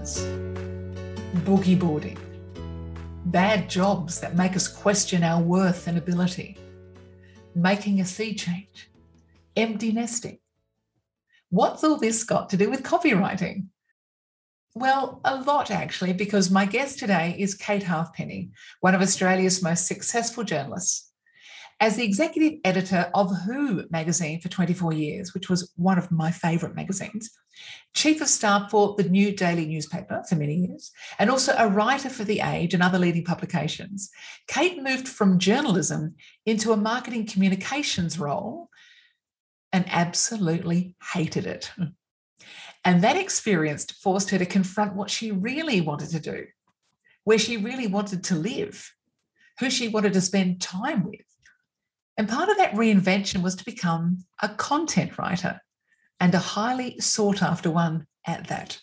careers, boogie boarding, bad jobs that make us question our worth and ability, making a sea change, empty nesting. What's all this got to do with copywriting? Well, a lot actually, because my guest today is Kate Halfpenny, one of Australia's most successful journalists. As the executive editor of Who magazine for 24 years, which was one of my favourite magazines, chief of staff for the New Daily newspaper for many years, and also a writer for The Age and other leading publications, Kate moved from journalism into a marketing communications role and absolutely hated it. And that experience forced her to confront what she really wanted to do, where she really wanted to live, who she wanted to spend time with. And part of that reinvention was to become a content writer and a highly sought after one at that.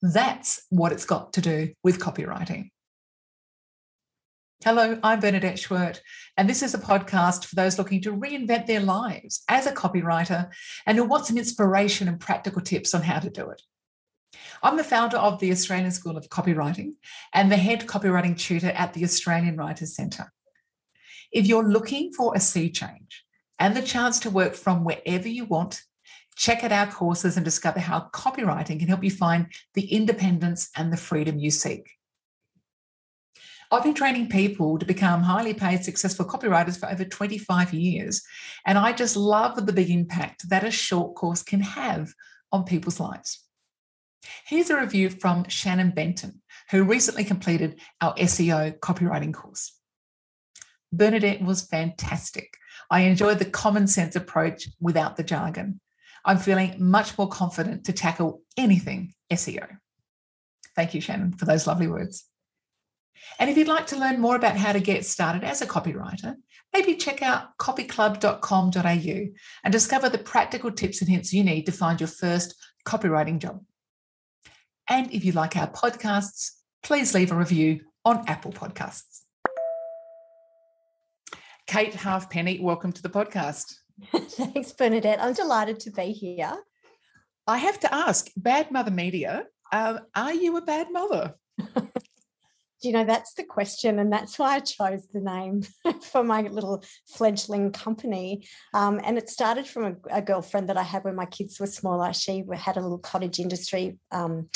That's what it's got to do with copywriting. Hello, I'm Bernadette Schwerdt, and this is a podcast for those looking to reinvent their lives as a copywriter and who want some inspiration and practical tips on how to do it. I'm the founder of the Australian School of Copywriting and the head copywriting tutor at the Australian Writers Centre. If you're looking for a sea change and the chance to work from wherever you want, check out our courses and discover how copywriting can help you find the independence and the freedom you seek. I've been training people to become highly paid, successful copywriters for over 25 years. And I just love the big impact that a short course can have on people's lives. Here's a review from Shannon Benton, who recently completed our SEO copywriting course. Bernadette was fantastic. I enjoyed the common sense approach without the jargon. I'm feeling much more confident to tackle anything SEO. Thank you, Shannon, for those lovely words. And if you'd like to learn more about how to get started as a copywriter, maybe check out copyclub.com.au and discover the practical tips and hints you need to find your first copywriting job. And if you like our podcasts, please leave a review on Apple Podcasts. Kate Halfpenny, welcome to the podcast. Thanks, Bernadette. I'm delighted to be here. I have to ask, Bad Mother Media, um, are you a bad mother? Do you know that's the question and that's why i chose the name for my little fledgling company um, and it started from a, a, girlfriend that i had when my kids were smaller she had a little cottage industry um,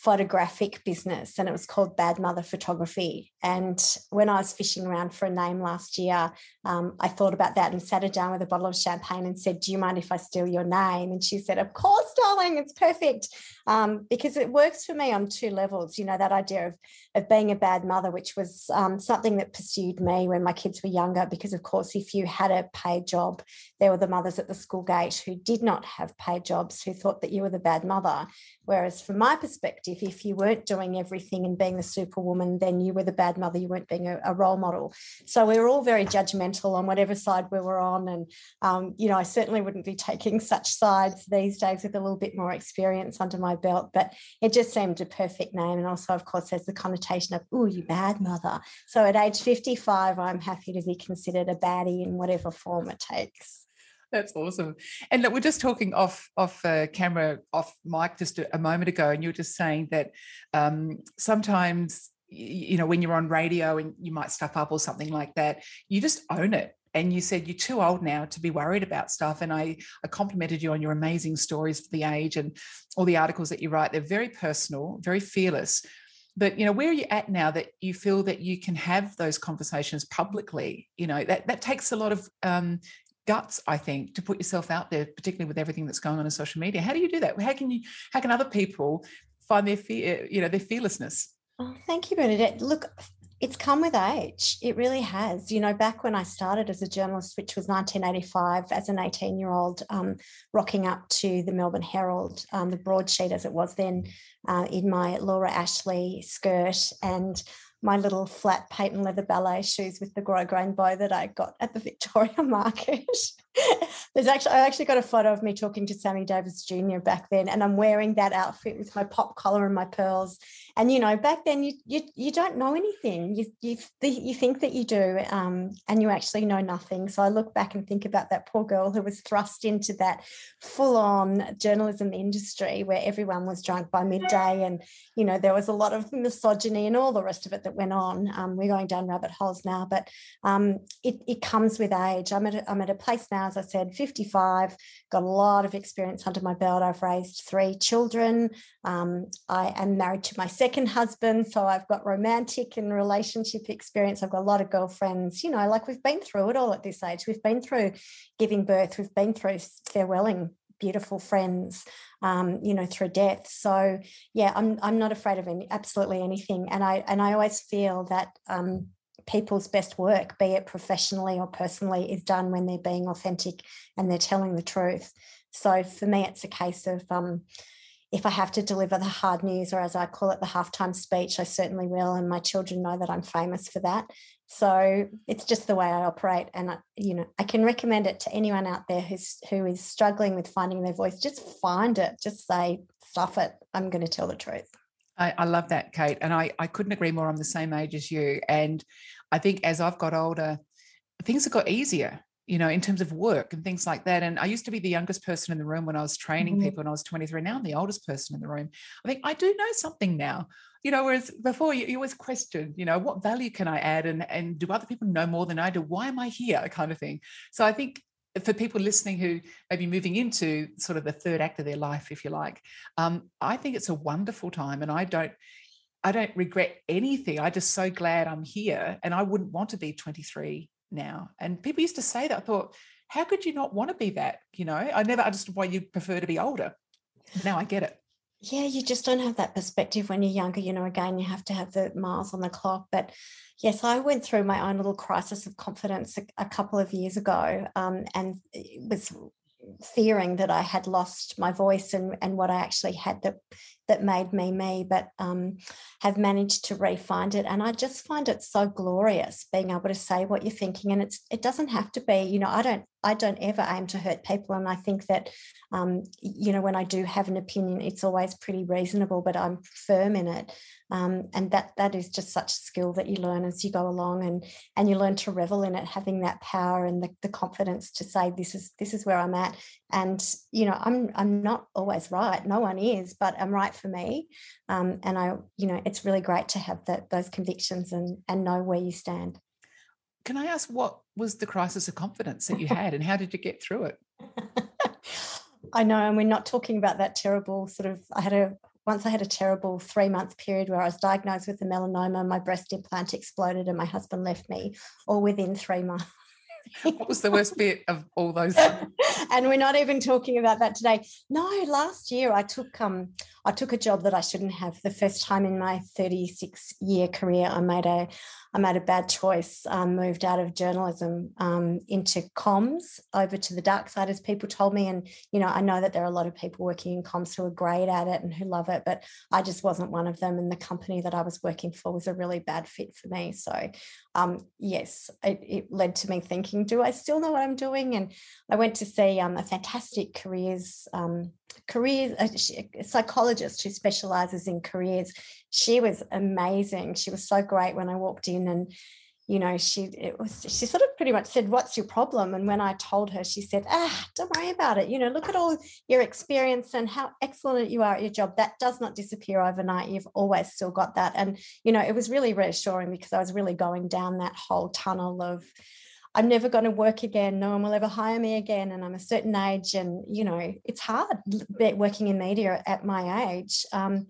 photographic business and it was called Bad Mother Photography. And when I was fishing around for a name last year, um, I thought about that and sat her down with a bottle of champagne and said, Do you mind if I steal your name? And she said, Of course, darling, it's perfect. Um, because it works for me on two levels. You know, that idea of, of being a bad mother, which was um, something that pursued me when my kids were younger. Because, of course, if you had a paid job, there were the mothers at the school gate who did not have paid jobs who thought that you were the bad mother. Whereas, from my perspective, if you weren't doing everything and being the superwoman, then you were the bad mother, you weren't being a, a role model. So we were all very judgmental on whatever side we were on. And, um, you know, I certainly wouldn't be taking such sides these days with a little bit more experience under my belt, but it just seemed a perfect name. And also, of course, there's the connotation of, oh, you bad mother. So at age 55, I'm happy to be considered a baddie in whatever form it takes. That's awesome. And look, we're just talking off off uh, camera, off mic, just a, a, moment ago, and you were just saying that um, sometimes you know when you're on radio and you might stuff up or something like that, you just own it. And you said you're too old now to be worried about stuff. And I, I complimented you on your amazing stories for the age and all the articles that you write. They're very personal, very fearless but you know where are you at now that you feel that you can have those conversations publicly you know that that takes a lot of um, guts i think to put yourself out there particularly with everything that's going on in social media. How do you do that? How can you how can other people find their fear you know their fearlessness? Oh, thank you bernadette. Look it's come with age. It really has. You know back when i started as a journalist which was 1985 as an 18 year old um, rocking up to the melbourne herald um, the broadsheet as it was then uh, in my laura ashley skirt and my little flat patent leather ballet shoes with the grosgrain bow that I got at the Victoria Market. There's actually I actually got a photo of me talking to Sammy Davis Jr. back then, and I'm wearing that outfit with my pop collar and my pearls. And you know, back then you you, you don't know anything. You you you think that you do, um, and you actually know nothing. So I look back and think about that poor girl who was thrust into that full-on journalism industry where everyone was drunk by midday, and you know there was a lot of misogyny and all the rest of it that went on. Um, we're going down rabbit holes now, but um, it it comes with age. I'm at a, I'm at a place now, as I said, 55, got a lot of experience under my belt. I've raised three children. Um, I am married to my second husband, so I've got romantic and relationship experience. I've got a lot of girlfriends, you know, like we've been through it all at this age. We've been through giving birth, we've been through farewelling beautiful friends um, you know through death so yeah i'm i'm not afraid of any absolutely anything and i and i always feel that um, people's best work, be it professionally or personally, is done when they're being authentic and they're telling the truth. So for me, it's a case of um, if I have to deliver the hard news, or as I call it, the halftime speech, I certainly will. And my children know that I'm famous for that. So it's just the way I operate, and I, you know I can recommend it to anyone out there who's who is struggling with finding their voice. Just find it. Just say, "Stuff it. I'm going to tell the truth." I, I, love that, Kate. And I, I couldn't agree more. I'm the same age as you. And I think as I've got older, things have got easier, you know, in terms of work and things like that. And I used to be the youngest person in the room when I was training mm-hmm. people when I was 23. Now I'm the oldest person in the room. I think I do know something now, you know, whereas before you, you always question, you know, what value can I add? And, and do other people know more than I do? Why am I here? Kind of thing. So I think for people listening who may be moving into sort of the third act of their life, if you like, um, I think it's a wonderful time. And I don't, I don't regret anything. I'm just so glad I'm here. And I wouldn't want to be 23 now. And people used to say that. I thought, how could you not want to be that? You know, I never understood why you prefer to be older. Now I get it. Yeah, you just don't have that perspective when you're younger. You know, again, you have to have the miles on the clock. But yes, I went through my own little crisis of confidence a, a couple of years ago um, and was fearing that I had lost my voice and, and what I actually had that that made me me, but um, have managed to re-find it. And I just find it so glorious being able to say what you're thinking. And it's it doesn't have to be, you know, I don't I don't ever aim to hurt people. And I think that um, you know, when I do have an opinion, it's always pretty reasonable, but I'm firm in it um, and that that is just such a skill that you learn as you go along and and you learn to revel in it having that power and the, the confidence to say this is this is where i'm at and you know i'm i'm not always right no one is but i'm right for me um, and i you know it's really great to have that those convictions and and know where you stand can i ask what was the crisis of confidence that you had and how did you get through it I know, and we're not talking about that terrible sort of. I had a once I had a terrible three month period where I was diagnosed with a melanoma, my breast implant exploded, and my husband left me all within three months. what was the worst bit of all those? and we're not even talking about that today. No, last year I took um I took a job that I shouldn't have. The first time in my 36 year career, I made a I made a bad choice, um, moved out of journalism um, into comms over to the dark side, as people told me. And, you know, I know that there are a lot of people working in comms who are great at it and who love it, but I just wasn't one of them. And the company that I was working for was a really bad fit for me. So, um, yes, it, it, led to me thinking, do I still know what I'm doing? And I went to see um, a fantastic careers um, careers a psychologist who specializes in careers. She was amazing. She was so great when i walked in and you know she it was she sort of pretty much said what's your problem? And when i told her she said ah don't worry about it. You know look at all your experience and how excellent you are at your job. That does not disappear overnight. You've always still got that. And you know it was really reassuring because i was really going down that whole tunnel of I'm never going to work again. No one will ever hire me again. And I'm a certain age. And, you know, it's hard working in media at my age. Um,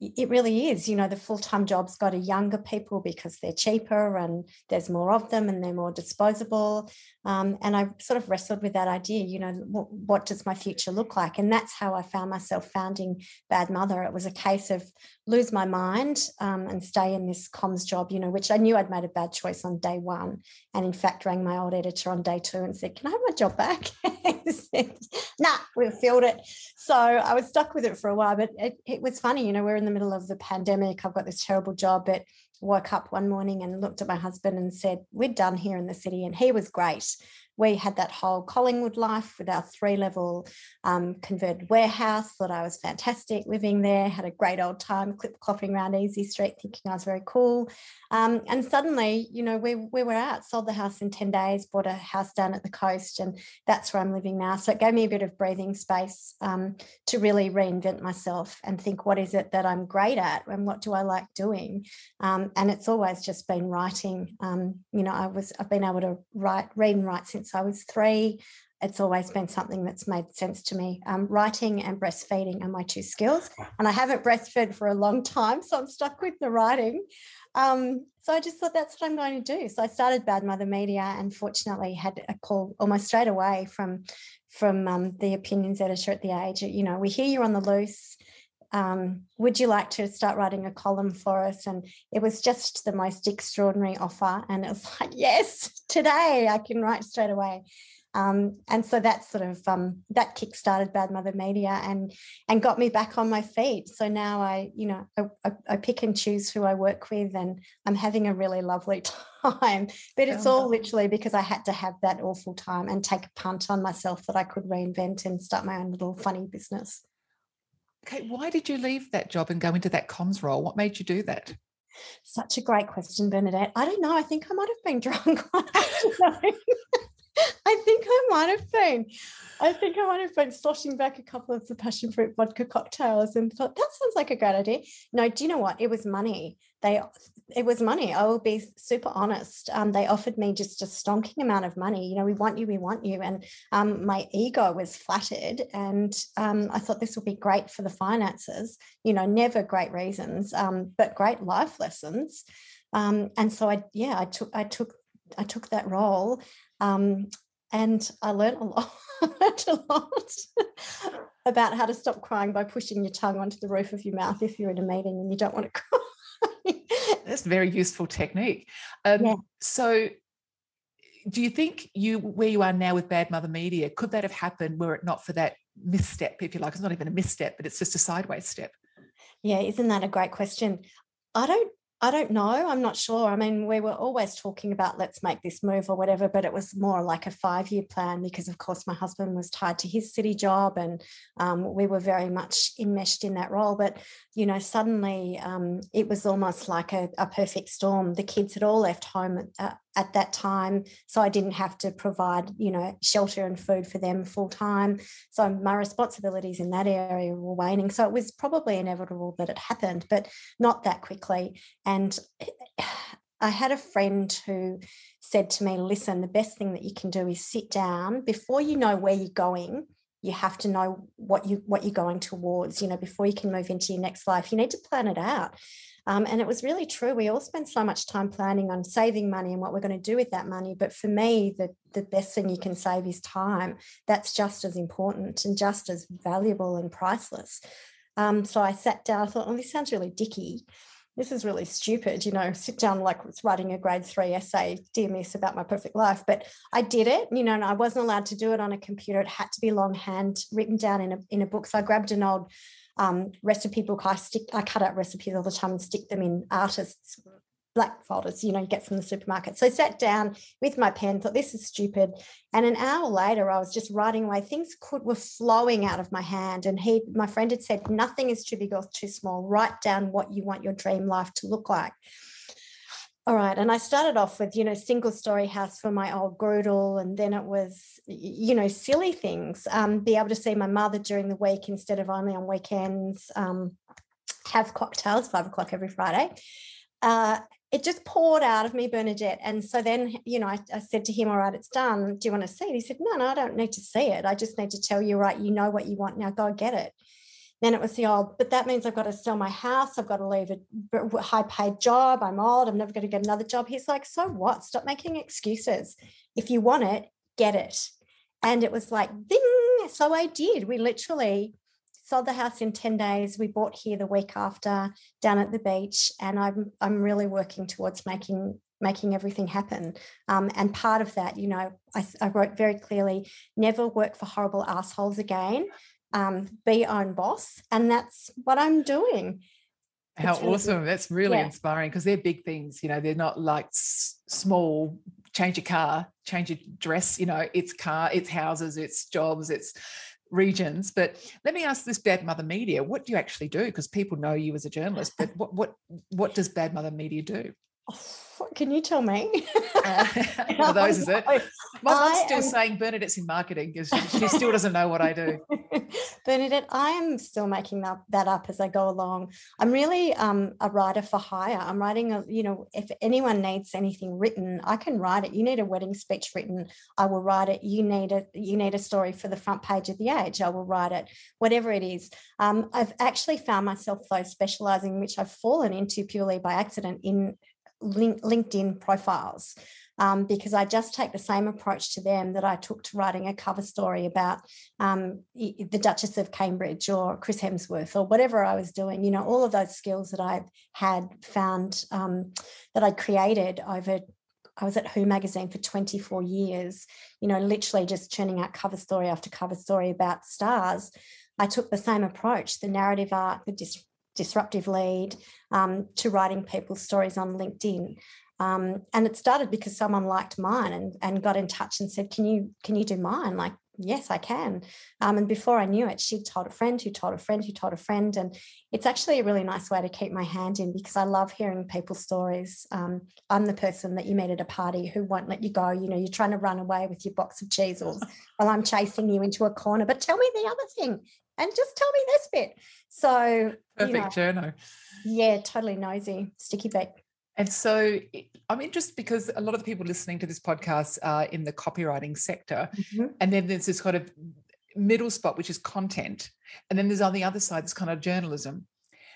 it really is. You know, the full time jobs go to younger people because they're cheaper and there's more of them and they're more disposable. Um, and I sort of wrestled with that idea, you know, what, what, does my future look like? And that's how I found myself founding Bad Mother. It was a case of lose my mind um, and stay in this comms job, you know, which I knew I'd made a bad choice on day one. And in fact, rang my old editor on day two and said, Can I have my job back? said, nah, we've filled it. So I was stuck with it for a while, but it, it was funny, you know, we're in the middle of the pandemic. I've got this terrible job, but woke up one morning and looked at my husband and said, We're done here in the city. And he was great. We had that whole Collingwood life with our three level um, converted warehouse. Thought I was fantastic living there, had a great old time clip clopping around Easey Street, thinking I was very cool. Um, and suddenly, you know, we, we were out, sold the house in 10 days, bought a house down at the coast, and that's where I'm living now. So it gave me a bit of breathing space um, to really reinvent myself and think, what is it that I'm great at and what do I like doing? Um, and it's always just been writing. Um, you know, I was, I've been able to write, read and write since since I was three. It's always been something that's made sense to me. Um, writing and breastfeeding are my two skills, and I haven't breastfed for a long time, so I'm stuck with the writing. Um, so I just thought that's what I'm going to do. So I started Bad Mother Media, and fortunately had a call almost straight away from from um, the opinions editor at the Age. You know, we hear you're on the loose um, would you like to start writing a column for us? And it was just the most extraordinary offer. And it was like, yes, today I can write straight away. Um, and so that sort of um, that kick-started Bad Mother Media and and got me back on my feet. So now I, you know, I, I, pick and choose who I work with, and I'm having a really lovely time. But it's all literally because I had to have that awful time and take a punt on myself that I could reinvent and start my own little funny business. Okay, why did you leave that job and go into that comms role? What made you do that? Such a great question, Bernadette. I don't know. I think I might have been drunk. I think I might have been. I think I might have been sloshing back a couple of the passion fruit vodka cocktails and thought that sounds like a great idea. No, do you know what? It was money. They it was money. I will be super honest. Um, they offered me just a stonking amount of money. You know, we want you, we want you. And um, my ego was flattered. And um, I thought this would be great for the finances, you know, never great reasons, um, but great life lessons. Um, and so I, yeah, I took, I took, I took that role. Um, and I learned a lot, a lot about how to stop crying by pushing your tongue onto the roof of your mouth if you're in a meeting and you don't want to cry. That's a very useful technique. Um, yeah. So, do you think you where you are now with Bad Mother Media could that have happened were it not for that misstep, if you like? It's not even a misstep, but it's just a sideways step. Yeah, isn't that a great question? I don't I don't know. I'm not sure. I mean, we were always talking about let's make this move or whatever, but it was more like a five year plan because, of course, my husband was tied to his city job and um, we were very much enmeshed in that role. But, you know, suddenly um, it was almost like a, a, perfect storm. The kids had all left home uh, at that time. So I didn't have to provide, you know, shelter and food for them full time. So my responsibilities in that area were waning. So it was probably inevitable that it happened, but not that quickly. And I had a friend who said to me, listen, the best thing that you can do is sit down before you know where you're going you have to know what you what you're going towards you know before you can move into your next life you need to plan it out um, and it was really true. We all spend so much time planning on saving money and what we're going to do with that money. But for me, the, the best thing you can save is time. That's just as important and just as valuable and priceless. Um, so I sat down, I thought, oh, this sounds really dicky. This is really stupid, you know, sit down like it's writing a grade three essay, dear miss, about my perfect life. But I did it, you know, and I wasn't allowed to do it on a computer. It had to be longhand, written down in a, in a book. So I grabbed an old um, recipe book. I stick, I cut out recipes all the time and stick them in artists' black folders, you know, get from the supermarket. So I sat down with my pen, thought this is stupid. And an hour later, I was just writing away. Things could were flowing out of my hand. And he, my friend had said, nothing is too big or too small. Write down what you want your dream life to look like. All right. And I started off with, you know, single story house for my old Groodle. And then it was, you know, silly things. Um, be able to see my mother during the week instead of only on weekends. Um, have cocktails five o'clock every Friday. Uh, it just poured out of me, Bernadette. And so then, you know, I, I, said to him, All right, it's done. Do you want to see it? He said, No, no, I don't need to see it. I just need to tell you, right, you know what you want now, go get it. Then it was the old, but that means I've got to sell my house. I've got to leave a high paid job. I'm old. I'm never going to get another job. He's like, so what? Stop making excuses. If you want it, get it. And it was like, ding. So I did. We literally sold the house in 10 days. We bought here the week after down at the beach. And I'm, I'm really working towards making making everything happen. Um, and part of that, you know, I, I, wrote very clearly never work for horrible assholes again um, be own boss. And that's what I'm doing. How really awesome. Good. That's really yeah. inspiring because they're big things. You know, they're not like s- small change your car, change your dress, you know, it's car, it's houses, it's jobs, it's regions. But let me ask this Bad Mother Media, what do you actually do? Because people know you as a journalist, but what what what does Bad Mother Media do? Oh, What can you tell me? uh, for those, is it? My mom's still am... saying Bernadette's in marketing because she, she still doesn't know what I do. Bernadette, I am still making that, that up as I go along. I'm really um, a writer for hire. I'm writing, a, you know, if anyone needs anything written, I can write it. You need a wedding speech written, I will write it. You need a you need a story for the front page of the Age, I will write it. Whatever it is, um, I've actually found myself though specialising, which I've fallen into purely by accident in link, LinkedIn profiles um, because I just take the same approach to them that I took to writing a cover story about um, the Duchess of Cambridge or Chris Hemsworth or whatever I was doing. You know, all of those skills that I had found um, that I'd created over. I was at Who magazine for 24 years, you know, literally just churning out cover story after cover story about stars. I took the same approach, the narrative art, the dis- disruptive lead, um, to writing people's stories on LinkedIn. Um, and it started because someone liked mine and, and got in touch and said, "Can you can you do mine?" Like, yes, I can. Um, and before I knew it, she told a friend who told a friend who told a friend, and it's actually a really nice way to keep my hand in because I love hearing people's stories. Um, I'm the person that you meet at a party who won't let you go. You know, you're trying to run away with your box of Cheezels while I'm chasing you into a corner. But tell me the other thing and just tell me this bit. So perfect you know, journo. Yeah, totally nosy, sticky beak. And so I'm interested because a lot of the people listening to this podcast are in the copywriting sector. Mm-hmm. And then there's this kind of middle spot, which is content. And then there's on the other side, this kind of journalism.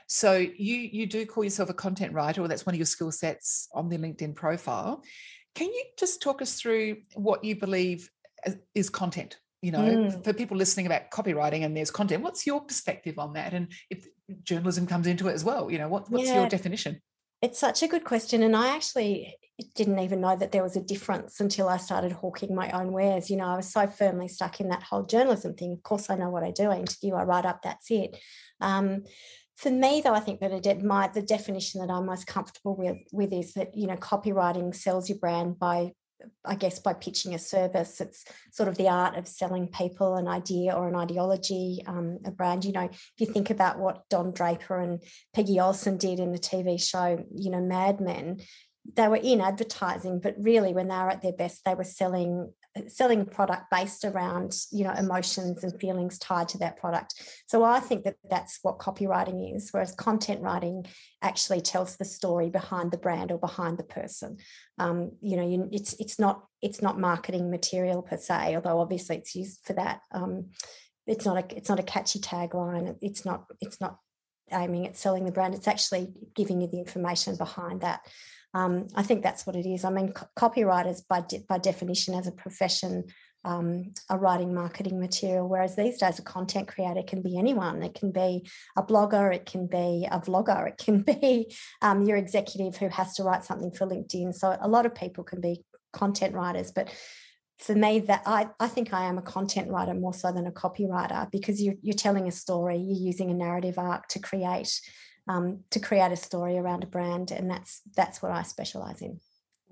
So you you do call yourself a content writer, or that's one of your skill sets on the LinkedIn profile. Can you just talk us through what you believe is content? You know mm. for people listening about copywriting and there's content what's your perspective on that? And if journalism comes into it as well you know what, what's yeah. your definition? It's such a good question and i actually didn't even know that there was a difference until i started hawking my own wares. You know i was so firmly stuck in that whole journalism thing. Of course i know what i do i interview i write up that's it. Um, for me though i think that my the definition that i'm most comfortable with with is that you know copywriting sells your brand by I guess by pitching a service, it's sort of the art of selling people an idea or an ideology, um, a brand. You know, if you think about what Don Draper and Peggy Olson did in the TV show, you know, Mad Men, they were in advertising, but really when they were at their best, they were selling selling a product based around you know emotions and feelings tied to that product. So i think that that's what copywriting is whereas content writing actually tells the story behind the brand or behind the person. Um, you know you, it's it's not it's not marketing material per se although obviously it's used for that. Um, it's not a it's not a catchy tagline. It's not it's not aiming at selling the brand. It's actually giving you the information behind that um, I think that's what it is. I mean, co- copywriters, by de- by definition, as a profession, um, are writing marketing material. Whereas these days, a content creator can be anyone. It can be a blogger, it can be a vlogger, it can be um, your executive who has to write something for LinkedIn. So a lot of people can be content writers, but for me that I, I think I am a content writer more so than a copywriter because you're, you're telling a story, you're using a narrative arc to create um, to create a story around a brand, and that's that's what I specialize in.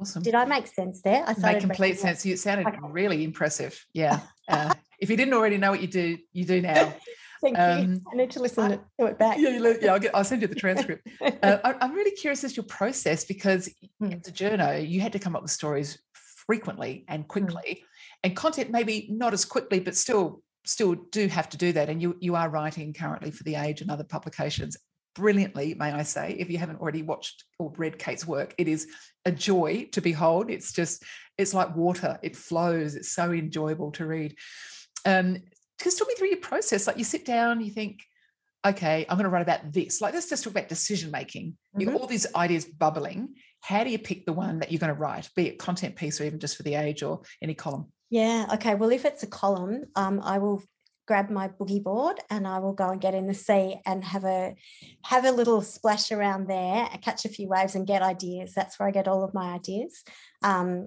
Awesome. Did I make sense there? I made complete sense. You sounded okay. really impressive. Yeah. Uh, if you didn't already know what you do, you do now. Thank um, you. I need to listen I, to it back. Yeah, yeah. I'll, get, I'll send you the transcript. uh, I, am really curious as your process because mm. as a journo, you had to come up with stories frequently and hmm. quickly, mm. and content maybe not as quickly, but still still do have to do that. And you you are writing currently for the Age and other publications brilliantly, may I say. If you haven't already watched or read Kate's work, it is a joy to behold. It's just, it's like water, it flows. It's so enjoyable to read. Um, just talk me through your process. Like you sit down, you think, okay, I'm going to write about this. Like let's just talk about decision making. Mm-hmm. all these ideas bubbling. How do you pick the one that you're going to write, be it content piece or even just for the age or any column? Yeah. Okay. Well, if it's a column, um, I will grab my boogie board and I will go and get in the sea and have a have a little splash around there, catch a few waves and get ideas. That's where I get all of my ideas. Um,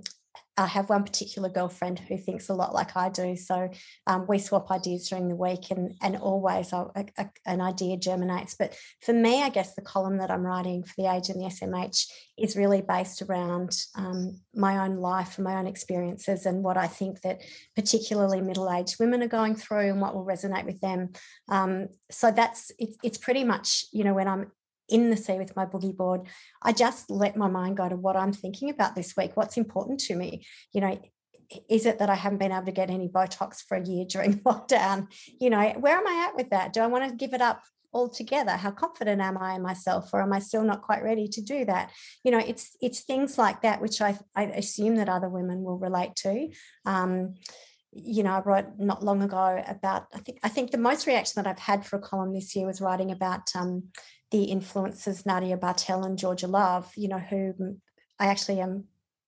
I have one particular girlfriend who thinks a lot like I do. So um, we swap ideas during the week, and and always a, a, an idea germinates. But for me, I guess the column that I'm writing for the Age and the SMH is really based around um, my own life and my own experiences, and what I think that particularly middle-aged women are going through, and what will resonate with them. Um, so that's it's it's pretty much you know when I'm in the sea with my boogie board, I just let my mind go to what I'm thinking about this week, what's important to me. You know, is it that I haven't been able to get any Botox for a year during lockdown? You know, where am I at with that? Do I want to give it up altogether? How confident am I in myself, or am I still not quite ready to do that? You know, it's it's things like that which I, I assume that other women will relate to. Um, you know, I wrote not long ago about I think I think the most reaction that I've had for a column this year was writing about um, the influences Nadia Bartel and Georgia Love, you know, who I actually am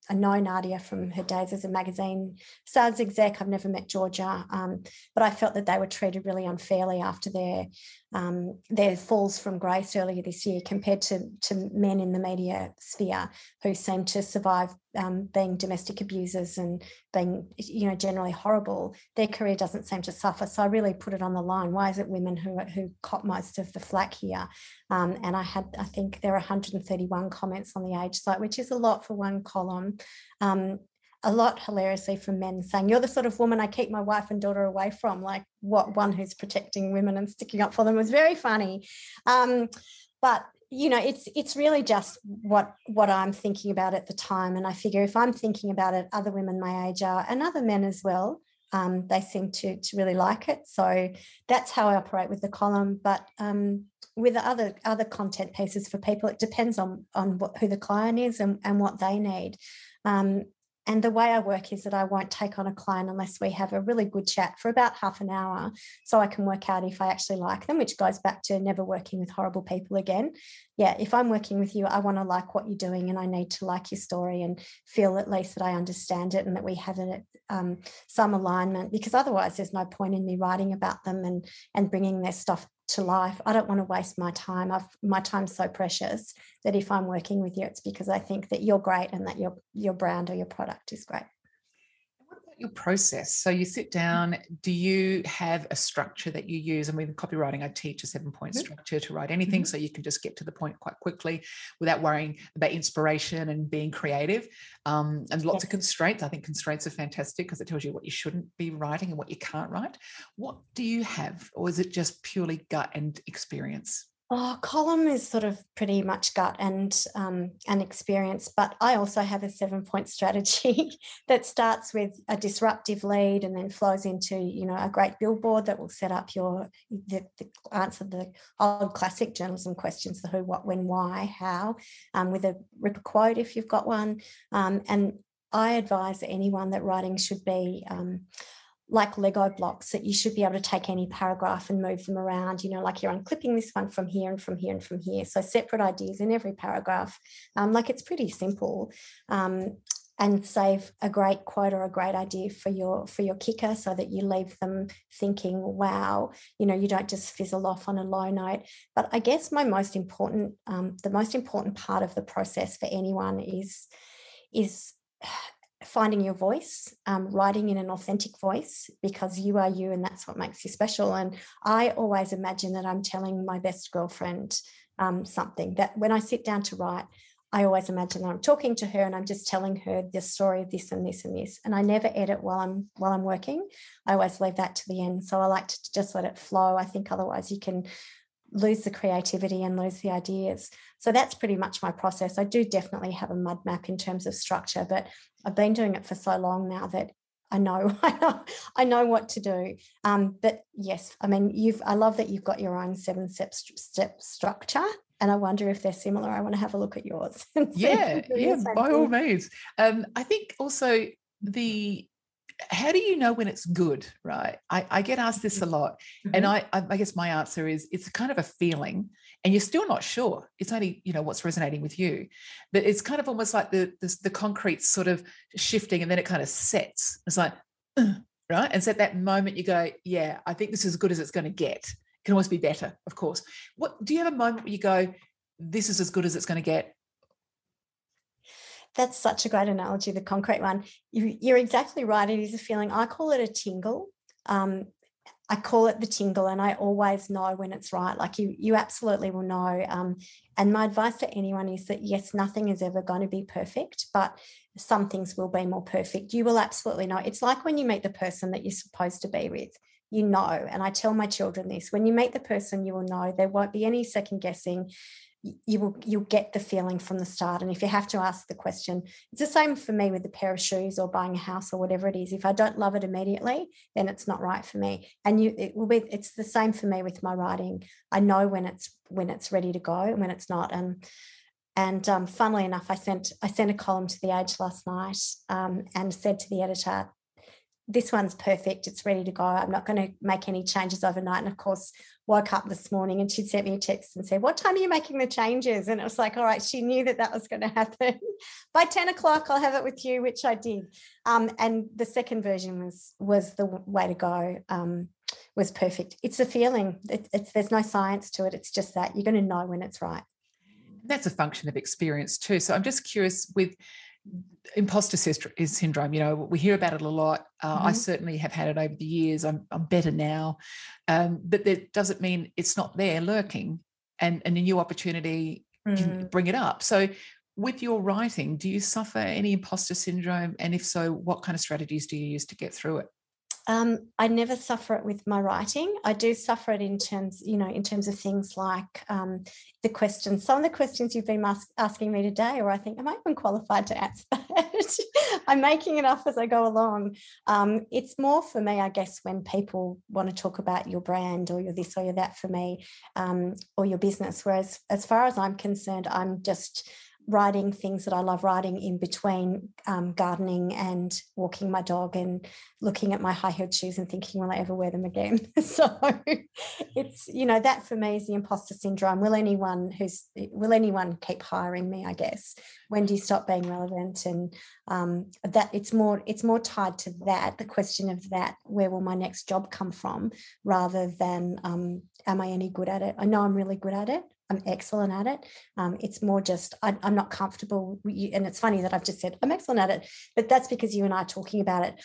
I know Nadia from her days as a magazine sales exec. I've never met Georgia, um, but I felt that they were treated really unfairly after their um, their falls from grace earlier this year compared to, to men in the media sphere who seem to survive um, being domestic abusers and being, you know, generally horrible. Their career doesn't seem to suffer. So I really put it on the line. Why is it women who, who cop most of the flack here? Um, and I had, I think there are 131 comments on the age site, which is a lot for one column. Um, a lot hilariously from men saying, You're the sort of woman I keep my wife and daughter away from, like what one who's protecting women and sticking up for them was very funny. Um, but you know, it's it's really just what what I'm thinking about at the time. And I figure if I'm thinking about it, other women my age are and other men as well. Um, they seem to to really like it. So that's how I operate with the column. But um, with other other content pieces for people, it depends on on what, who the client is and, and what they need. Um, and the way I work is that I won't take on a client unless we have a really good chat for about half an hour so I can work out if I actually like them, which goes back to never working with horrible people again. Yeah, if I'm working with you, I want to like what you're doing and I need to like your story and feel at least that I understand it and that we have it, um, some alignment because otherwise there's no point in me writing about them and, and bringing their stuff to life. I don't want to waste my time. I've, my time's so precious that if I'm working with you, it's because I think that you're great and that your your brand or your product is great your process? So you sit down, do you have a structure that you use? And with copywriting, I teach a seven point mm-hmm. structure to write anything. Mm-hmm. So you can just get to the point quite quickly without worrying about inspiration and being creative. Um, and lots yes. of constraints. I think constraints are fantastic because it tells you what you shouldn't be writing and what you can't write. What do you have? Or is it just purely gut and experience? Oh, column is sort of pretty much gut and um, and experience, but I also have a seven point strategy that starts with a disruptive lead and then flows into you know a great billboard that will set up your the, the answer the old classic journalism questions: the who, what, when, why, how, um, with a ripper quote if you've got one. Um, and I advise anyone that writing should be um, like Lego blocks that you should be able to take any paragraph and move them around, you know, like you're unclipping this one from here and from here and from here. So separate ideas in every paragraph. Um, like it's pretty simple. Um, and save a great quote or a great idea for your for your kicker so that you leave them thinking wow you know you don't just fizzle off on a low note but i guess my most important um, the most important part of the process for anyone is is finding your voice, um, writing in an authentic voice because you are you and that's what makes you special. And I always imagine that I'm telling my best girlfriend um, something that when I sit down to write, I always imagine that I'm talking to her and I'm just telling her the story of this and this and this. And I never edit while I'm while I'm working. I always leave that to the end. So I like to just let it flow. I think otherwise you can lose the creativity and lose the ideas. So that's pretty much my process. I do definitely have a mud map in terms of structure, but I've been doing it for so long now that I know I know I know what to do. Um, but yes, I mean you've I love that you've got your own seven step step structure. And I wonder if they're similar. I want to have a look at yours. yeah, yeah, by all means. Um, I think also the how do you know when it's good right? I, I get asked this a mm-hmm. lot mm-hmm. and I, I guess my answer is it's kind of a feeling and you're still not sure. It's only you know what's resonating with you. But it's kind of almost like the the, the concrete sort of shifting and then it kind of sets. It's like right? And so at that moment you go yeah i think this is as good as it's going to get. It can always be better of course. What do you have a moment where you go this is as good as it's going to get that's such a great analogy, the concrete one. You, are exactly right. It is a feeling. I call it a tingle. Um, I call it the tingle, and I always know when it's right. Like you, you absolutely will know. Um, and my advice to anyone is that yes, nothing is ever going to be perfect, but some things will be more perfect. You will absolutely know. It's like when you meet the person that you're supposed to be with. You know, and I tell my children this: when you meet the person, you will know. There won't be any second guessing you will you'll get the feeling from the start. And if you have to ask the question it's the same for me with a pair of shoes or buying a house or whatever it is. If i don't love it immediately then it's not right for me. And you it will be it's the same for me with my writing. I know when it's when it's ready to go and when it's not. And and um, funnily enough, I sent I sent a column to the Age last night um, and said to the editor, "This one's perfect. It's ready to go. I'm not going to make any changes overnight." And of course, woke up this morning and she sent me a text and said, What time are you making the changes? And it was like, All right, she knew that that was going to happen. By 10 o'clock, I'll have it with you, which I did. Um, and the second version was was the way to go. Um, was perfect. It's a feeling. It, it's there's no science to it. It's just that you're going to know when it's right. That's a function of experience too. So I'm just curious with imposter syndrome you know we hear about it a lot. Uh, mm-hmm. i certainly have had it over the years. I'm, I'm better now. Um, but that doesn't mean it's not there lurking and, and a new opportunity mm. can bring it up. So with your writing do you suffer any imposter syndrome? And if so what kind of strategies do you use to get through it um, I never suffer it with my writing. I do suffer it in terms, you know, in terms of things like um, the questions. Some of the questions you've been ask, asking me today, or I think, am I even qualified to answer that? I'm making it up as I go along. Um, it's more for me, I guess, when people want to talk about your brand or your this or your that for me, um, or your business. Whereas, as far as I'm concerned, I'm just writing things that I love writing in between um, gardening and walking my dog and looking at my high heeled shoes and thinking, will I ever wear them again? so it's, you know, that for me is the imposter syndrome. Will anyone who's, will anyone keep hiring me? I guess. When do you stop being relevant? And um, that it's more, it's more tied to that, the question of that, where will my next job come from rather than, um, am I any good at it? I know I'm really good at it. I'm excellent at it. Um, it's more just I, am not comfortable. And it's funny that I've just said I'm excellent at it, but that's because you and I are talking about it.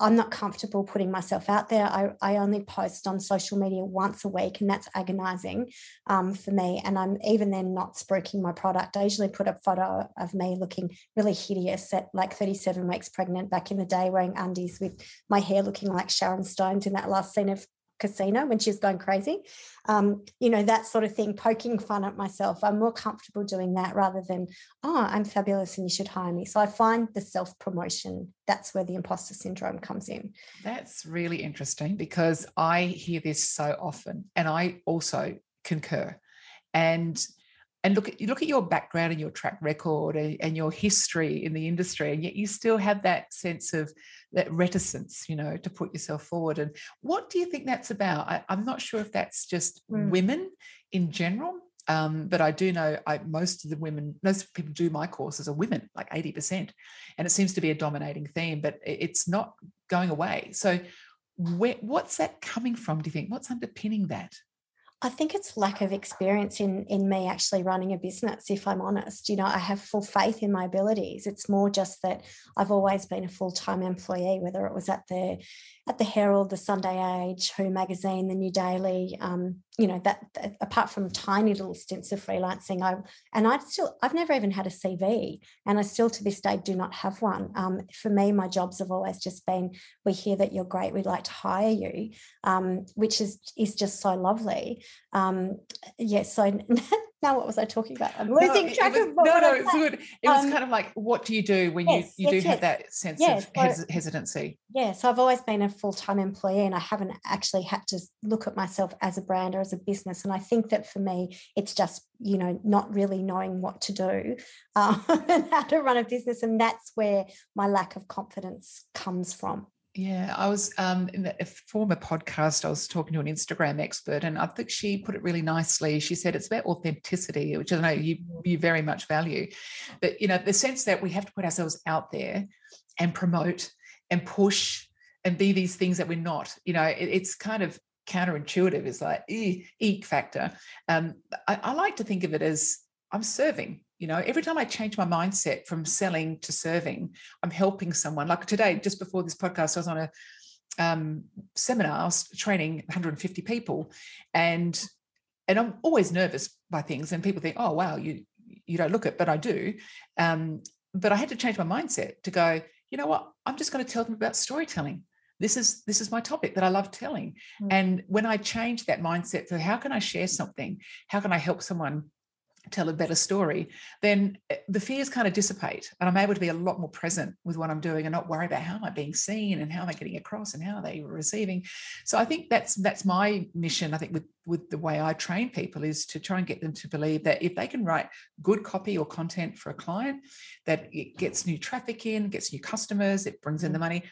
I'm not comfortable putting myself out there. I, I only post on social media once a week, and that's agonizing um, for me. And I'm even then not spruiking my product. I usually put a photo of me looking really hideous at like 37 weeks pregnant back in the day, wearing undies with my hair looking like Sharon Stone's in that last scene of casino when she's going crazy. Um, you know, that sort of thing, poking fun at myself. I'm more comfortable doing that rather than, oh, I'm fabulous and you should hire me. So I find the self promotion, that's where the imposter syndrome comes in. That's really interesting because I hear this so often and I also concur. And and look at you look at your background and your track record and, and, your history in the industry and yet you still have that sense of that reticence you know to put yourself forward and what do you think that's about I, am not sure if that's just mm. women in general um, but I do know I, most of the women, most people do my courses are women, like 80%. And it seems to be a dominating theme, but it's not going away. So, where, what's that coming from, do you think? What's underpinning that? I think it's lack of experience in in me actually running a business if I'm honest. You know I have full faith in my abilities. It's more just that I've always been a full-time employee whether it was at the at the Herald the Sunday Age Who magazine the New Daily um, you know that, that, apart from tiny little stints of freelancing I and I still I've never even had a CV and I still to this day do not have one. Um, for me my jobs have always just been we hear that you're great we'd like to hire you um, which is is just so lovely um, yes so now what was I talking about? I'm losing no, track was, of what No, no, it's good. It was um, kind of like, what do you do when yes, you, you yes, do yes. have that sense of hes- hesitancy? Yeah, so I've always been a full-time employee and I haven't actually had to look at myself as a brand or as a business. And I think that for me, it's just, you know, not really knowing what to do um, and how to run a business. And that's where my lack of confidence comes from. Yeah, I was um, in a former podcast. I was talking to an Instagram expert, and I think she put it really nicely. She said it's about authenticity, which I know you you very much value, but you know the sense that we have to put ourselves out there and promote and push and be these things that we're not. You know, it, it's kind of counterintuitive. It's like eek factor. Um, I, I like to think of it as I'm serving You know, every time I change my mindset from selling to serving, I'm helping someone. Like today, just before this podcast, I was on a um, seminar, I was training 150 people, and and I'm always nervous by things. And people think, oh wow, you you don't look it, but I do. Um, but I had to change my mindset to go, you know what? I'm just going to tell them about storytelling. This is this is my topic that I love telling. Mm-hmm. And when I change that mindset for how can I share something? How can I help someone tell a better story, then eh, the fears kind of dissipate. And I'm able to be a lot more present with what I'm doing and not worry about how am I being seen and how am I getting across and how are they receiving. So I think that's that's my mission. I think with with the way I train people is to try and get them to believe that if they can write good copy or content for a client, that it gets new traffic in, gets new customers, it brings in the money.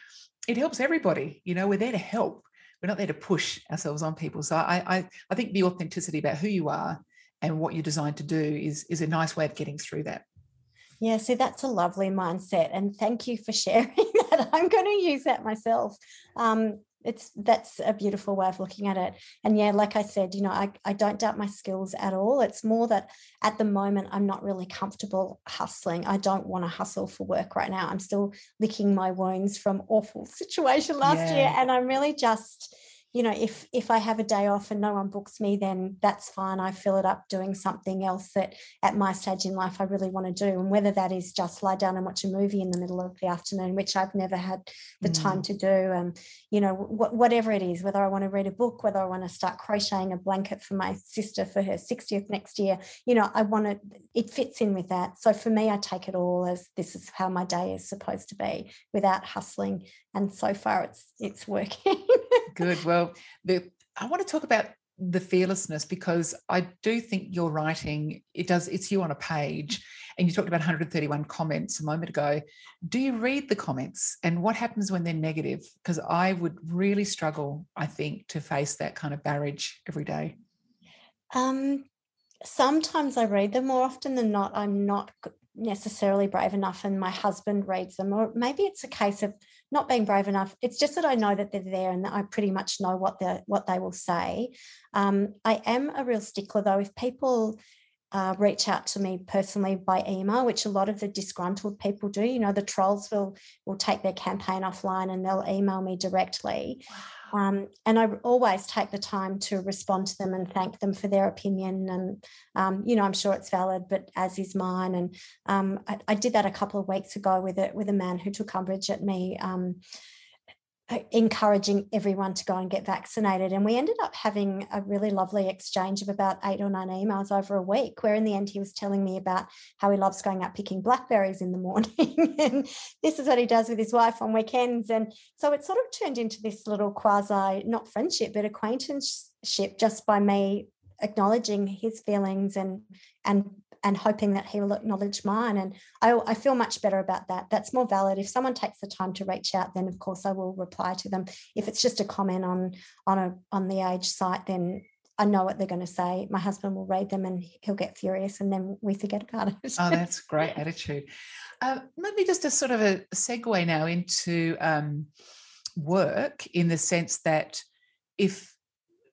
It helps everybody. You know, we're there to help. We're not there to push ourselves on people. So I, I, I think the authenticity about who you are and what you're designed to do is is a nice way of getting through that. Yeah so that's a lovely mindset and thank you for sharing that. I'm going to use that myself. Um, it's that's a beautiful way of looking at it. And yeah like i said you know I, I don't doubt my skills at all. It's more that at the moment i'm not really comfortable hustling. I don't want to hustle for work right now. I'm still licking my wounds from awful situation last yeah. year and i'm really just you know if if i have a day off and no one books me then that's fine. I fill it up doing something else that at my stage in life i really want to do. And whether that is just lie down and watch a movie in the middle of the afternoon which i've never had the mm. time to do and you know wh- whatever it is whether i want to read a book whether i want to start crocheting a blanket for my sister for her 60th next year you know i want to it fits in with that. So for me i take it all as this is how my day is supposed to be without hustling. And so far it's it's working good. Well the I want to talk about the fearlessness because I do think your writing it does it's you on a page and you talked about 131 comments a moment ago. Do you read the comments and what happens when they're negative? Because I would really struggle I think to face that kind of barrage every day. Um sometimes I read them more often than not. I'm not necessarily brave enough and my husband reads them or maybe it's a case of not being brave enough it's just that i know that they're there and i pretty much know what they what they will say um, i am a real stickler though if people uh, reach out to me personally by email, which a lot of the disgruntled people do. You know, the trolls will will take their campaign offline and they'll email me directly. Wow. Um, and I always take the time to respond to them and thank them for their opinion. And, um, you know, I'm sure it's valid, but as is mine. And um, I, I, did that a couple of weeks ago with a, with a man who took umbrage at me um, Uh, encouraging everyone to go and get vaccinated. And we ended up having a really lovely exchange of about eight or nine emails over a week, where in the end he was telling me about how he loves going out picking blackberries in the morning. and this is what he does with his wife on weekends. And so it sort of turned into this little quasi, not friendship, but acquaintanceship just by me acknowledging his feelings and and and hoping that he will acknowledge mine. And I, I feel much better about that. That's more valid. If someone takes the time to reach out, then of course I will reply to them. If it's just a comment on on a on the age site, then I know what they're going to say. My husband will read them and he'll get furious, and then we forget about it. oh, that's great attitude. Uh, maybe just a sort of a segue now into um, work in the sense that if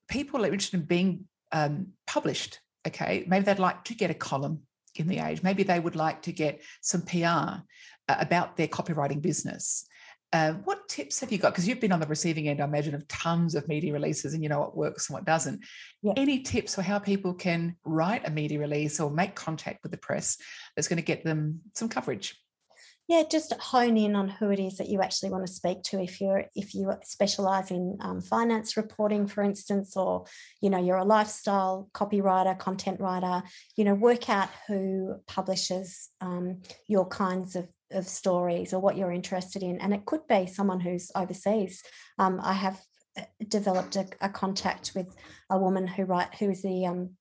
people are interested in being um, published okay, maybe they'd like to get a column in the age. Maybe they would like to get some PR uh, about their copywriting business. Uh, what tips have you got? Because you've been on the receiving end, I imagine, of tons of media releases and you know what works and what doesn't. Yeah. Any tips for how people can write a media release or make contact with the press that's going to get them some coverage? Yeah just hone in on who it is that you actually want to speak to. If you're if you specialize in um, finance reporting for instance or you know you're a lifestyle copywriter content writer you know work out who publishes um, your kinds of of stories or what you're interested in. And it could be someone who's overseas. Um, i have uh, developed a, a, contact with a woman who write who is the um,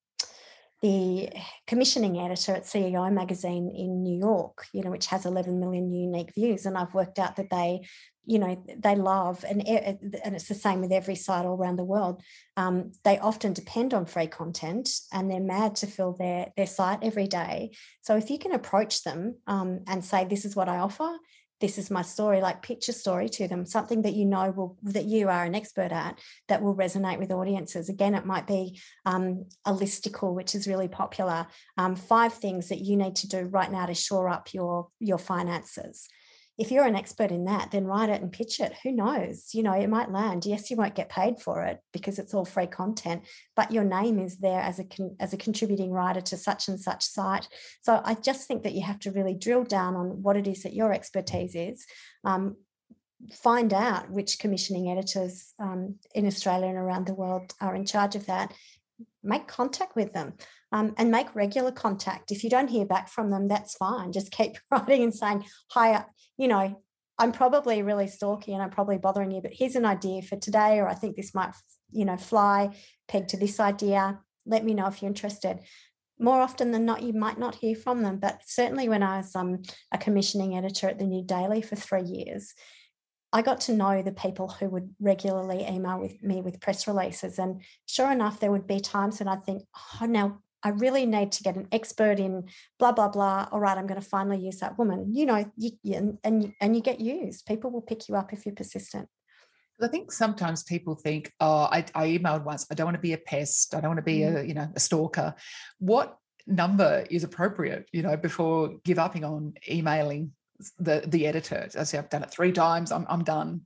the commissioning editor at CEO magazine in New York, you know, which has 11 million unique views. And I've worked out that they, you know, they love, and, and it's the same with every site all around the world. Um, they often depend on free content and they're mad to fill their, their site every day. So if you can approach them um, and say, this is what I offer, this is my story like a story to them something that you know will that you are an expert at that will resonate with audiences. Again it might be um, a listicle which is really popular. Um, five things that you need to do right now to shore up your your finances if you're an expert in that, then write it and pitch it. Who knows? You know, it might land. Yes, you won't get paid for it because it's all free content, but your name is there as a con- as a contributing writer to such and such site. So I just think that you have to really drill down on what it is that your expertise is. Um, find out which commissioning editors um, in Australia and around the world are in charge of that. Make contact with them um, and make regular contact. If you don't hear back from them, that's fine. Just keep writing and saying, Hi, you know, I'm probably really stalky and I'm probably bothering you, but here's an idea for today, or I think this might, you know, fly peg to this idea. Let me know if you're interested. More often than not, you might not hear from them, but certainly when I was um, a commissioning editor at the New Daily for three years, I got to know the people who would regularly email with me with press releases. And sure enough, there would be times when I think, oh, now I really need to get an expert in blah blah blah. All right, I'm going to finally use that woman. You know, you, you, and and you get used. People will pick you up if you're persistent. I think sometimes people think, oh, I, I emailed once. I don't want to be a pest. I don't want to be a mm. you know a stalker. What number is appropriate? You know, before give upping on emailing the the editor. I say I've done it three times. I'm I'm done.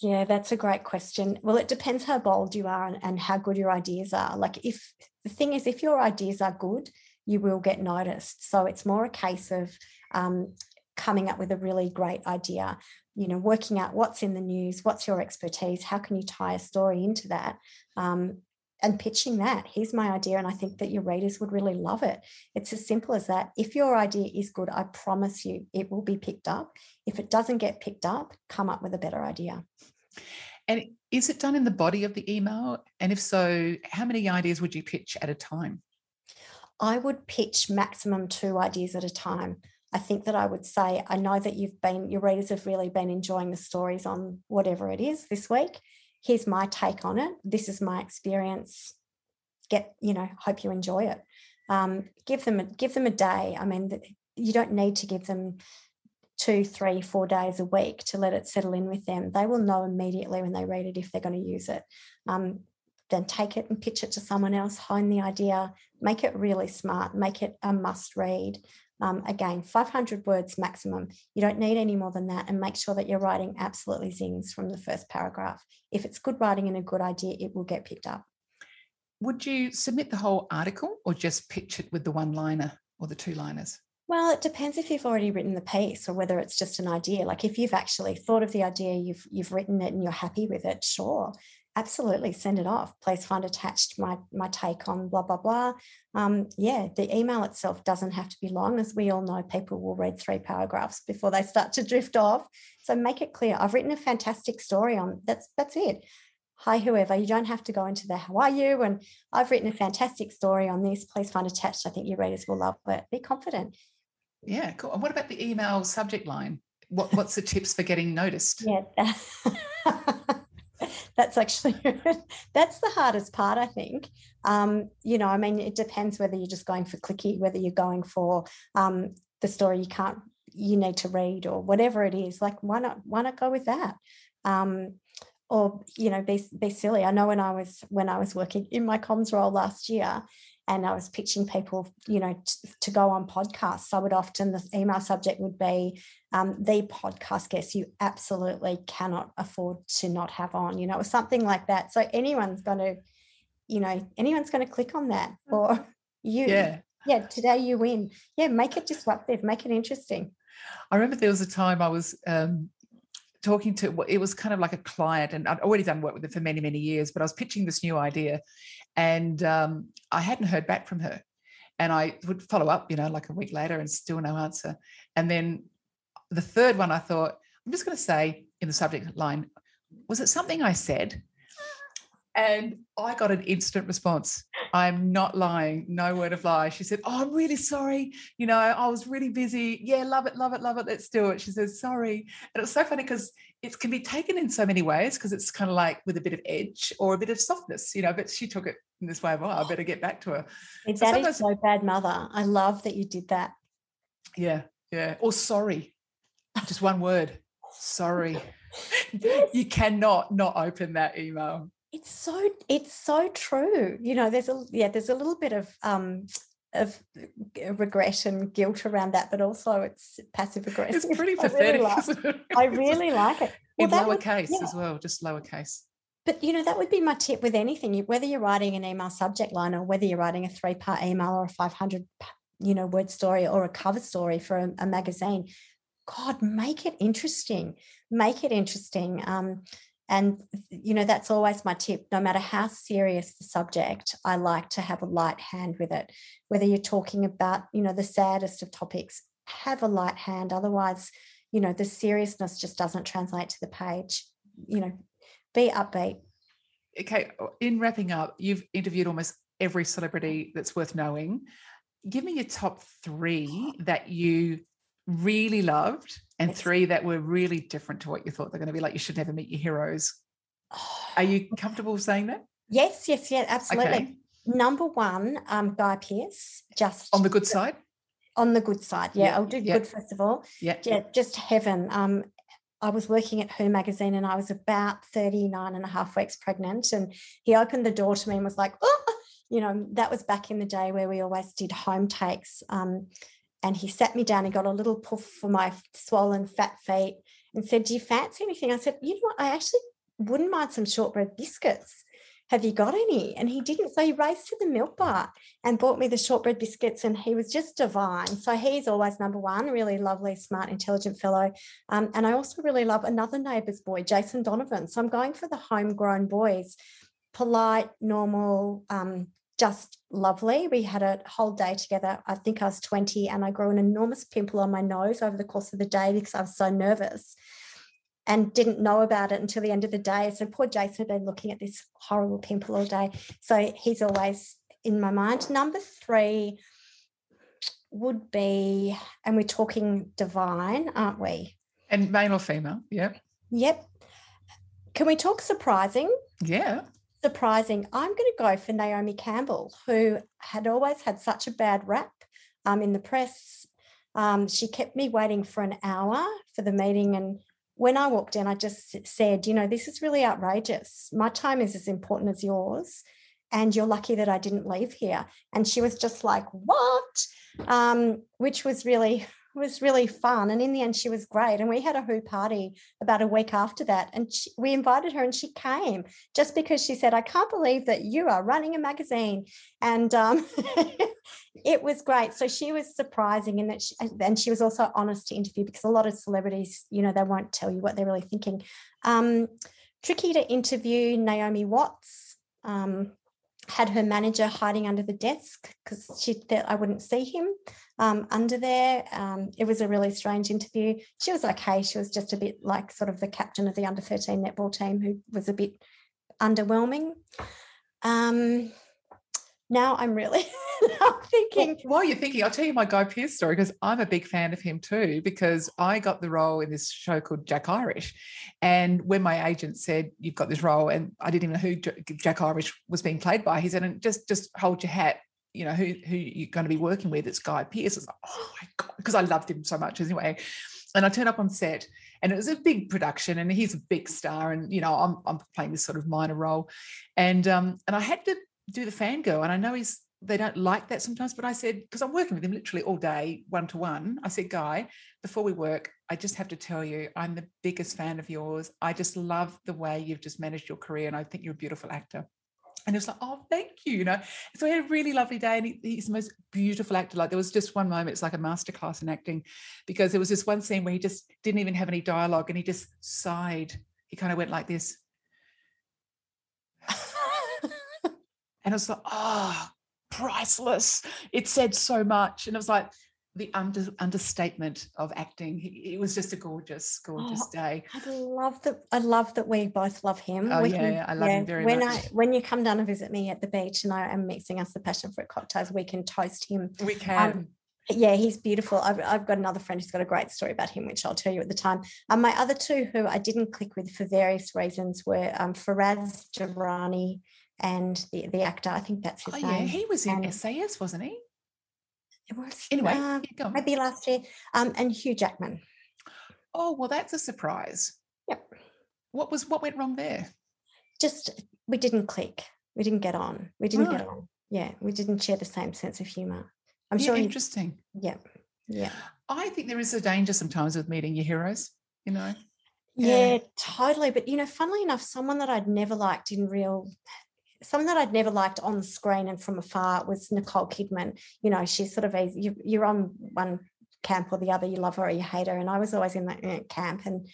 Yeah, that's a great question. Well, it depends how bold you are and, and how good your ideas are. Like if the thing is, if your ideas are good, you will get noticed. So it's more a case of um, coming up with a really great idea, you know, working out what's in the news, what's your expertise, how can you tie a story into that, um, and pitching that. Here's my idea, and I think that your readers would really love it. It's as simple as that. If your idea is good, I promise you it will be picked up. If it doesn't get picked up, come up with a better idea. And is it done in the body of the email? And if so, how many ideas would you pitch at a time? I would pitch maximum two ideas at a time. I think that I would say, I know that you've been, your readers have really been enjoying the stories on whatever it is this week. Here's my take on it. This is my experience. Get, you know, hope you enjoy it. Um, give them a, give them a day. I mean, you don't need to give them two, three, four days a week to let it settle in with them. They will know immediately when they read it if they're going to use it. Um, then take it and pitch it to someone else, hone the idea, make it really smart, make it a must read. Um, again, 500 words maximum. You don't need any more than that, and make sure that you're writing absolutely zings from the first paragraph. If it's good writing and a good idea, it will get picked up. Would you submit the whole article or just pitch it with the one liner or the two liners? Well, it depends if you've already written the piece or whether it's just an idea. Like if you've actually thought of the idea, you've you've written it and you're happy with it, sure, absolutely send it off. Please find attached my my take on blah blah blah. Um, yeah, the email itself doesn't have to be long, as we all know. People will read three paragraphs before they start to drift off. So make it clear. I've written a fantastic story on that's that's it. Hi, whoever. You don't have to go into the how are you? And I've written a fantastic story on this. Please find attached. I think your readers will love it. Be confident. Yeah, cool. And what about the email subject line? What, what's the tips for getting noticed? Yeah, that's actually that's the hardest part, I think. Um, you know, I mean, it depends whether you're just going for clicky, whether you're going for um, the story you can't, you need to read, or whatever it is. Like, why not? Why not go with that? Um, or you know, be be silly. I know when I was when I was working in my comms role last year, and I was pitching people, you know, t- to go on podcasts. I would often, the email subject would be um, the podcast guest you absolutely cannot afford to not have on, you know, or something like that. So anyone's going to, you know, anyone's going to click on that mm. or you. Yeah. Yeah. Today you win. Yeah. Make it disruptive, make it interesting. I remember there was a time I was um, talking to it was kind of like a client and i'd already done work with them for many many years but i was pitching this new idea and um, i hadn't heard back from her and i would follow up you know like a week later and still no answer and then the third one i thought i'm just going to say in the subject line was it something i said and I got an instant response. I'm not lying, no word of lie. She said, Oh, I'm really sorry. You know, I was really busy. Yeah, love it, love it, love it. Let's do it. She says, Sorry. And it was so funny because it can be taken in so many ways because it's kind of like with a bit of edge or a bit of softness, you know. But she took it in this way Oh, I better get back to her. That so is so bad, mother. I love that you did that. Yeah, yeah. Or sorry. Just one word. Sorry. you cannot not open that email. It's so it's so true. You know, there's a yeah, there's a little bit of um of regret and guilt around that, but also it's passive aggressive. It's pretty pathetic. I really like, I really like it. Well, In lowercase yeah. as well, just lowercase. But you know, that would be my tip with anything. Whether you're writing an email subject line or whether you're writing a three-part email or a 500 you know word story or a cover story for a, a magazine, God, make it interesting. Make it interesting. Um, and you know that's always my tip no matter how serious the subject i like to have a light hand with it. Whether you're talking about you know the saddest of topics have a light hand otherwise you know the seriousness just doesn't translate to the page. You know be upbeat. Okay in wrapping up you've interviewed almost every celebrity that's worth knowing. Give me your top three that you really loved and yes. three that were really different to what you thought they're going to be like you should never meet your heroes are you comfortable saying that yes yes yes absolutely okay. number one um guy pearce just on the good side on the good side yeah, yeah. i'll do yeah. good first of all yeah yeah just heaven um I was working at Her magazine and I was about 39 and a half weeks pregnant. And he opened the door to me and was like, oh, you know, that was back in the day where we always did home takes. Um, and he sat me down and got a little puff for my swollen fat feet and said, Do you fancy anything? I said, You know what? I actually wouldn't mind some shortbread biscuits. Have you got any? And he didn't. So he raced to the milk bar and bought me the shortbread biscuits, and he was just divine. So he's always number one, really lovely, smart, intelligent fellow. Um, and I also really love another neighbour's boy, Jason Donovan. So I'm going for the homegrown boys, polite, normal, um, just lovely. We had a whole day together. I think I was 20 and I grew an enormous pimple on my nose over the course of the day because I was so nervous and didn't know about it until the end of the day. So poor Jason had been looking at this horrible pimple all day. So he's always in my mind. Number three would be, and we're talking divine, aren't we? And male or female? Yep. Yep. Can we talk surprising? Yeah surprising. I'm going to go for Naomi Campbell, who had always had such a bad rap um, in the press. Um, she kept me waiting for an hour for the meeting. And when I walked in, I just said, you know, this is really outrageous. My time is as important as yours. And you're lucky that I didn't leave here. And she was just like, what? Um, which was really was really fun. And in the end, she was great. And we had a Who party about a week after that. And she, we invited her and she came just because she said, I can't believe that you are running a magazine. And um, it was great. So she was surprising in that, she, and she was also honest to interview because a lot of celebrities, you know, they won't tell you what they're really thinking. Um, tricky to interview Naomi Watts. Um, had her manager hiding under the desk because she thought I wouldn't see him um, under there. Um, it was a really strange interview. She was okay. She was just a bit like sort of the captain of the under 13 netball team who was a bit underwhelming. Um, now I'm really I'm thinking. Well, while you're thinking, I'll tell you my Guy Pearce story because I'm a big fan of him too. Because I got the role in this show called Jack Irish, and when my agent said you've got this role, and I didn't even know who Jack Irish was being played by, he said, "just just hold your hat." You know who who you're going to be working with? It's Guy Pearce. It's like, oh my god, because I loved him so much anyway. And I turned up on set, and it was a big production, and he's a big star, and you know I'm I'm playing this sort of minor role, and um and I had to do the fangirl. And I know he's they don't like that sometimes, but I said, because I'm working with him literally all day, one to one. I said, Guy, before we work, I just have to tell you, I'm the biggest fan of yours. I just love the way you've just managed your career, and I think you're a beautiful actor. And it was like, oh, thank you, you know. So we had a really lovely day, and he, he's the most beautiful actor. Like there was just one moment, it's like a masterclass in acting, because there was this one scene where he just didn't even have any dialogue, and he just sighed. He kind of went like this. And I was like, oh, priceless. It said so much. And it was like the under, understatement of acting. It was just a gorgeous, gorgeous oh, day. I love that. I love that we both love him. Oh, yeah, can, I love yeah, him very when much. I, when you come down and visit me at the beach and I am mixing us the passion fruit cocktails, we can toast him. We um, can. Um, yeah, he's beautiful. I've, I've got another friend who's got a great story about him, which I'll tell you at the time. Um, my other two who I didn't click with for various reasons were um, Faraz Jobrani and the, the actor, I think that's his oh, name. Yeah, he was in SAS, wasn't he? It was anyway, uh, maybe last year. Um, and Hugh Jackman. Oh, well, that's a surprise. Yep. What was what went wrong there? Just we didn't click. We didn't get on. We didn't Right. get on. Yeah, we didn't share the same sense of humor. I'm Yeah, sure. You, interesting. yeah, yeah, I think there is a danger sometimes with meeting your heroes, you know. yeah, Yeah. totally. But you know, funnily enough, someone that I'd never liked in real, someone that I'd never liked on screen and from afar was Nicole Kidman. You know, she's sort of a you, you're on one camp or the other. You love her or you hate her, and I was always in that eh, camp. And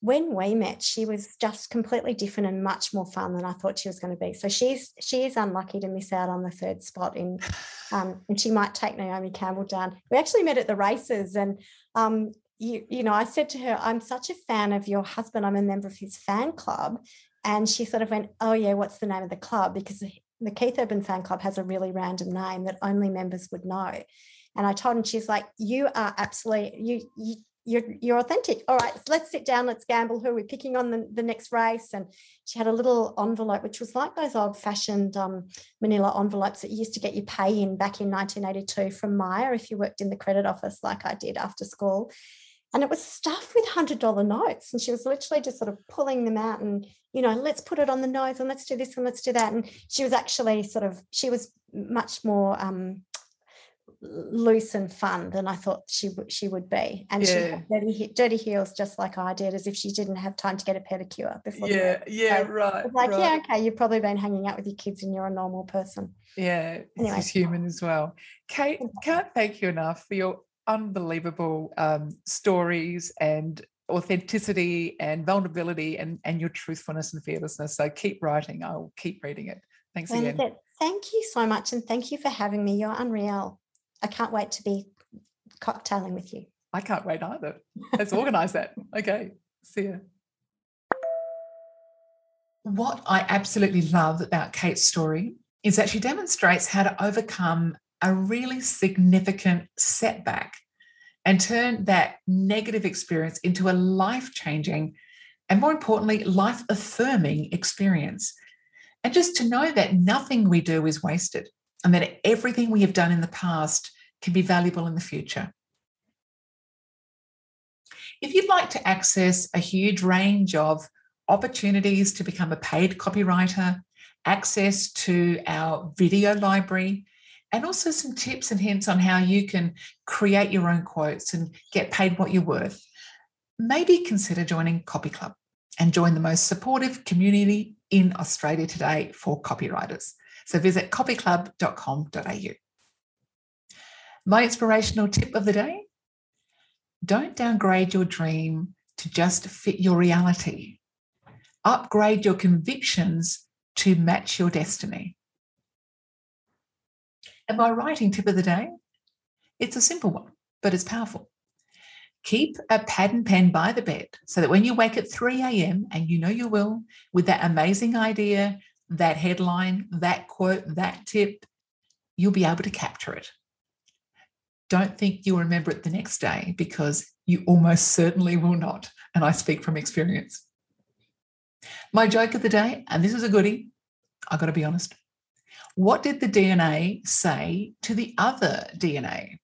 when we met, she was just completely different and much more fun than I thought she was going to be. So she's she is unlucky to miss out on the third spot in, um, and she might take Naomi Campbell down. We actually met at the races, and um, you you know, I said to her, "I'm such a fan of your husband. I'm a member of his fan club," and she sort of went, "Oh yeah, what's the name of the club?" Because the- Keith Urban Fan Club has a really random name that only members would know. And I told her, and she's like, "You are absolutely you you." You're, you're authentic. All right, let's sit down. Let's gamble. Who are we picking on the, the next race? And she had a little envelope, which was like those old fashioned um, manila envelopes that you used to get your pay in back in 1982 from Myer if you worked in the credit office like I did after school. And it was stuffed with $100 notes. And she was literally just sort of pulling them out and, you know, let's put it on the nose and let's do this and let's do that. And she was actually sort of, she was much more um, loose and fun than I thought she would she would be. And she had dirty, dirty heels just like I did, as if she didn't have time to get a pedicure before. Yeah, yeah, So right. like, right. yeah, okay, you've probably been hanging out with your kids and you're a normal person. Yeah, Anyway. he's human as well. Kate, can't thank you enough for your unbelievable um, stories and authenticity and vulnerability and, and your truthfulness and fearlessness. So keep writing. I'll keep reading it. Thanks again. Bernadette, thank you so much. And thank you for having me. You're unreal. I can't wait to be cocktailing with you. I can't wait either. Let's organize that. Okay. See ya. What I absolutely love about Kate's story is that she demonstrates how to overcome a really significant setback and turn that negative experience into a life changing and, more importantly, life affirming experience. And just to know that nothing we do is wasted and that everything we have done in the past can be valuable in the future. If you'd like to access a huge range of opportunities to become a paid copywriter, access to our video library, and also some tips and hints on how you can create your own quotes and get paid what you're worth, maybe consider joining Copy Club and join the most supportive community in Australia today for copywriters. So visit copyclub.com.au. My inspirational tip of the day don't downgrade your dream to just fit your reality. Upgrade your convictions to match your destiny. And my writing tip of the day, it's a simple one, but it's powerful. Keep a pad and pen by the bed so that when you wake at 3 a.m., and you know you will, with that amazing idea, that headline, that quote, that tip, you'll be able to capture it. Don't think you'll remember it the next day because you almost certainly will not. And I speak from experience. My joke of the day, and this is a goodie, I've got to be honest. What did the DNA say to the other DNA?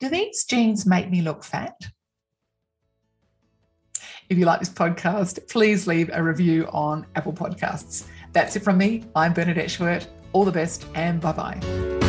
Do these genes make me look fat? If you like this podcast, please leave a review on Apple Podcasts. That's it from me. I'm Bernadette Schwerdt. All the best and bye bye.